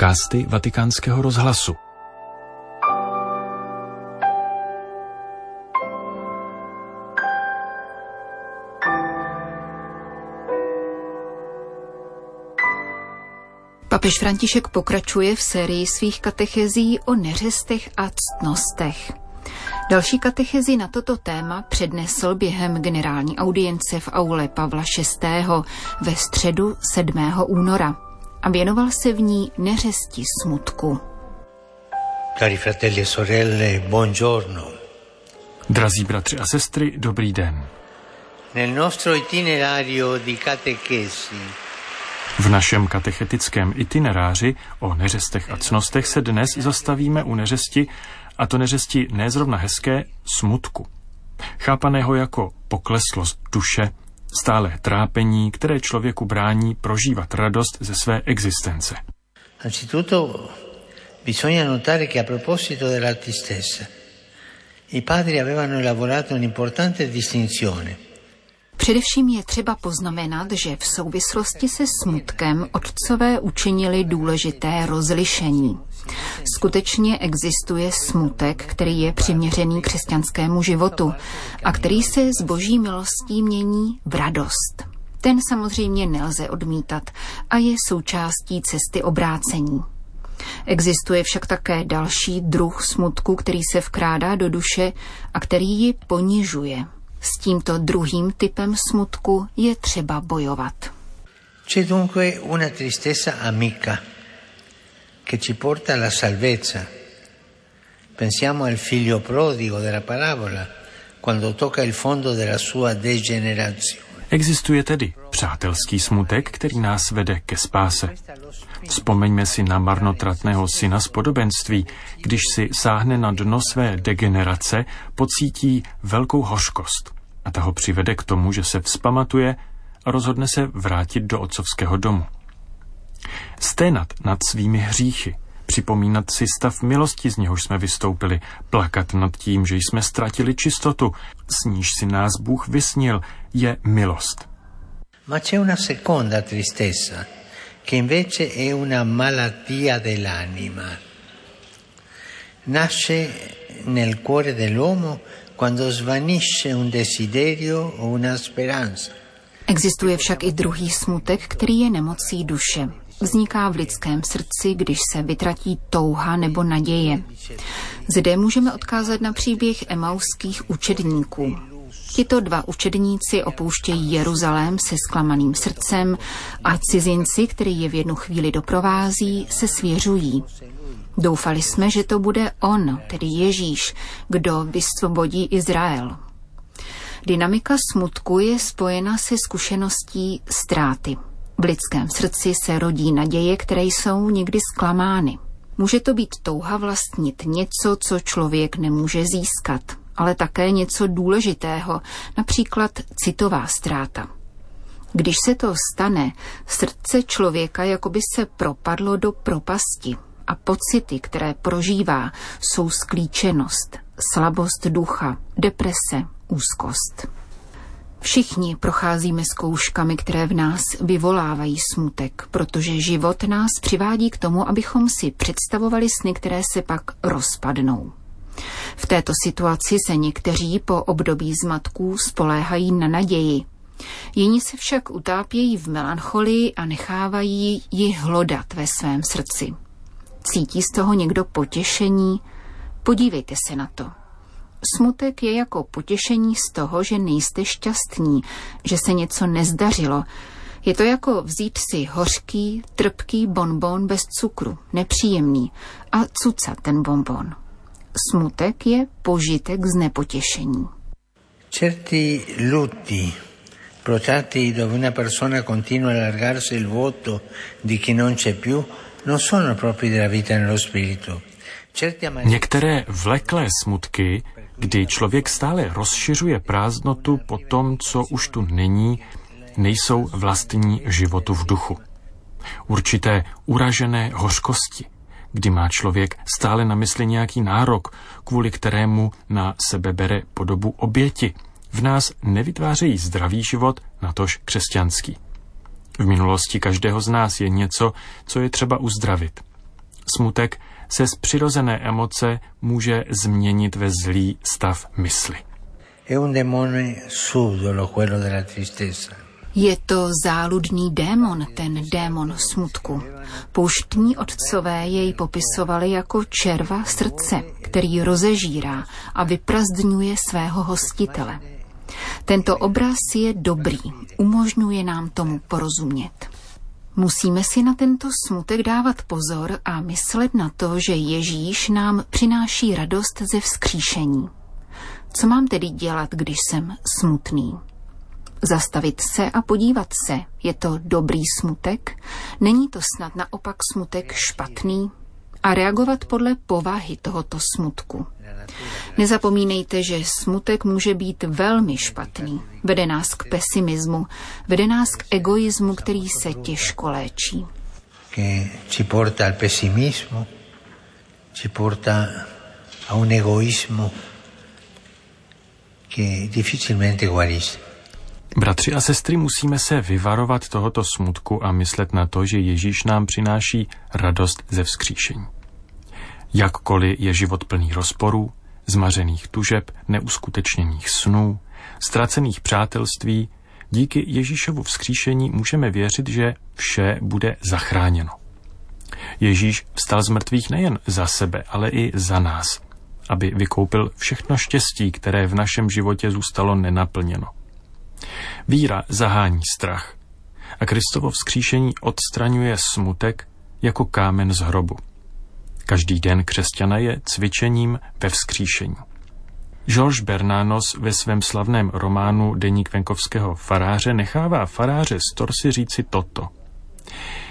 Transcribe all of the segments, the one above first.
Podcasty Vatikánského rozhlasu. Papež František pokračuje v sérii svých katechezí o neřestech a ctnostech. Další katechezi na toto téma přednesl během generální audience v aule Pavla VI. ve středu 7. února a věnoval se v ní neřesti smutku. Cari fratelli e sorelle, buongiorno. Drazí bratři a sestry, dobrý den. Nel nostro itinerario di catechesi V našem katechetickém itineráři o neřestech a cnostech se dnes zastavíme u neřesti, a to neřesti nezrovna hezké, smutku. Chápaného jako pokleslost duše, stále trápení, které člověku brání prožívat radost ze své existence. Anzitutto bisogna notare che a proposito della tristezza i padri avevano elaborato un'importante distinzione. Především je třeba poznamenat, že v souvislosti se smutkem otcové učinili důležité rozlišení. Skutečně existuje smutek, který je přiměřený křesťanskému životu a který se z boží milostí mění v radost. Ten samozřejmě nelze odmítat a je součástí cesty obrácení. Existuje však také další druh smutku, který se vkrádá do duše a který ji ponižuje. S tímto druhým typem smutku je třeba bojovat. C'è dunque una tristezza amica che ci porta alla salvezza. Pensiamo al figlio prodigo della parabola, quando tocca il fondo della sua degenerazione. Existuje tedy přátelský smutek, který nás vede ke spáse. Vzpomeňme si na marnotratného syna z podobenství, když si sáhne na dno své degenerace, pocítí velkou hořkost a ta ho přivede k tomu, že se vzpamatuje a rozhodne se vrátit do otcovského domu. Sténat nad svými hříchy, připomínat si stav milosti, z něhož jsme vystoupili, plakat nad tím, že jsme ztratili čistotu, s níž si nás Bůh vysnil, je milost. Ma c'è una seconda tristezza, che invece è una malattia dell'anima. Nasce nel cuore dell'uomo quando svanisce un desiderio o una speranza. Existuje však i druhý smutek, který je nemocí duše. Vzniká v lidském srdci, když se vytratí touha nebo naděje. Zde můžeme odkázat na příběh emauských učedníků. Tito dva učedníci opouštějí Jeruzalém se zklamaným srdcem a cizinci, který je v jednu chvíli doprovází, se svěřují. Doufali jsme, že to bude on, tedy Ježíš, kdo vysvobodí Izrael. Dynamika smutku je spojena se zkušeností ztráty. V lidském srdci se rodí naděje, které jsou někdy zklamány. Může to být touha vlastnit něco, co člověk nemůže získat, ale také něco důležitého, například citová ztráta. Když se to stane, srdce člověka jakoby se propadlo do propasti a pocity, které prožívá, jsou sklíčenost, slabost ducha, deprese, úzkost. Všichni procházíme zkouškami, které v nás vyvolávají smutek, protože život nás přivádí k tomu, abychom si představovali sny, které se pak rozpadnou. V této situaci se někteří po období zmatků spoléhají na naději. Jiní se však utápějí v melancholii a nechávají ji hlodat ve svém srdci. Cítí z toho někdo potěšení? Podívejte se na to. Smutek je jako potěšení z toho, že nejste šťastní, že se něco nezdařilo. Je to jako vzít si hořký, trpký bonbon bez cukru, nepříjemný, a cucat ten bonbon. Smutek je požitek z nepotěšení. Certi lutti protratti dove una persona continua a allargarsi il vuoto di chi non c'è più amarezzi Některé vleklé smutky, kdy člověk stále rozšiřuje prázdnotu po tom, co už tu není, nejsou vlastní životu v duchu. Určité uražené hořkosti, kdy má člověk stále na mysli nějaký nárok, kvůli kterému na sebe bere podobu oběti, v nás nevytvářejí zdravý život, natož křesťanský. V minulosti každého z nás je něco, co je třeba uzdravit. Smutek se z přirozené emoce může změnit ve zlý stav mysli. Je to záludný démon, ten démon smutku. Pouštní otcové jej popisovali jako červa srdce, který rozežírá a vyprazdňuje svého hostitele. Tento obraz je dobrý, umožňuje nám tomu porozumět. Musíme si na tento smutek dávat pozor a myslet na to, že Ježíš nám přináší radost ze vzkříšení. Co mám tedy dělat, když jsem smutný? Zastavit se a podívat se, je to dobrý smutek? Není to snad naopak smutek špatný? A reagovat podle povahy tohoto smutku. Nezapomínejte, že smutek může být velmi špatný. Vede nás k pesimismu, vede nás k egoismu, který se těžko léčí. ci porta al pesimismo, ci porta a un egoismo che difficilmente guarisce. Bratři a sestry, musíme se vyvarovat tohoto smutku a myslet na to, že Ježíš nám přináší radost ze vzkříšení. Jakkoliv je život plný rozporů, zmařených tužeb, neuskutečněných snů, ztracených přátelství, díky Ježíšovu vzkříšení můžeme věřit, že vše bude zachráněno. Ježíš vstal z mrtvých nejen za sebe, ale i za nás, aby vykoupil všechno štěstí, které v našem životě zůstalo nenaplněno. Víra zahání strach a Kristovo vzkříšení odstraňuje smutek jako kámen z hrobu. Každý den křesťana je cvičením ve vzkříšení. Georges Bernanos ve svém slavném románu Deník venkovského faráře nechává faráře z Torsy říci toto.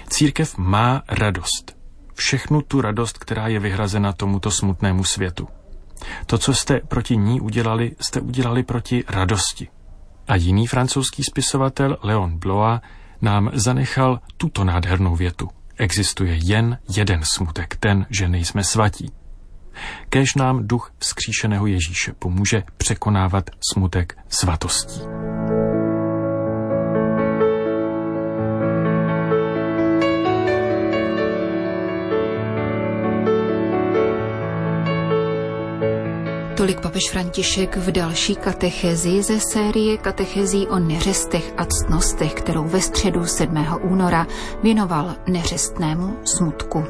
Církev má radost. Všechnu tu radost, která je vyhrazena tomuto smutnému světu. To, co jste proti ní udělali, jste udělali proti radosti. A jiný francouzský spisovatel Leon Blois nám zanechal tuto nádhernou větu. Existuje jen jeden smutek, ten, že nejsme svatí. Kéž nám duch vzkříšeného Ježíše pomůže překonávat smutek svatostí. Tolik papež František v další katechezi ze série katechezí o neřestech a ctnostech, kterou ve středu 7. února věnoval neřestnému smutku.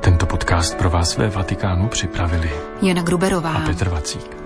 Tento podcast pro vás ve Vatikánu připravili Jana Gruberová a Petr Vacík.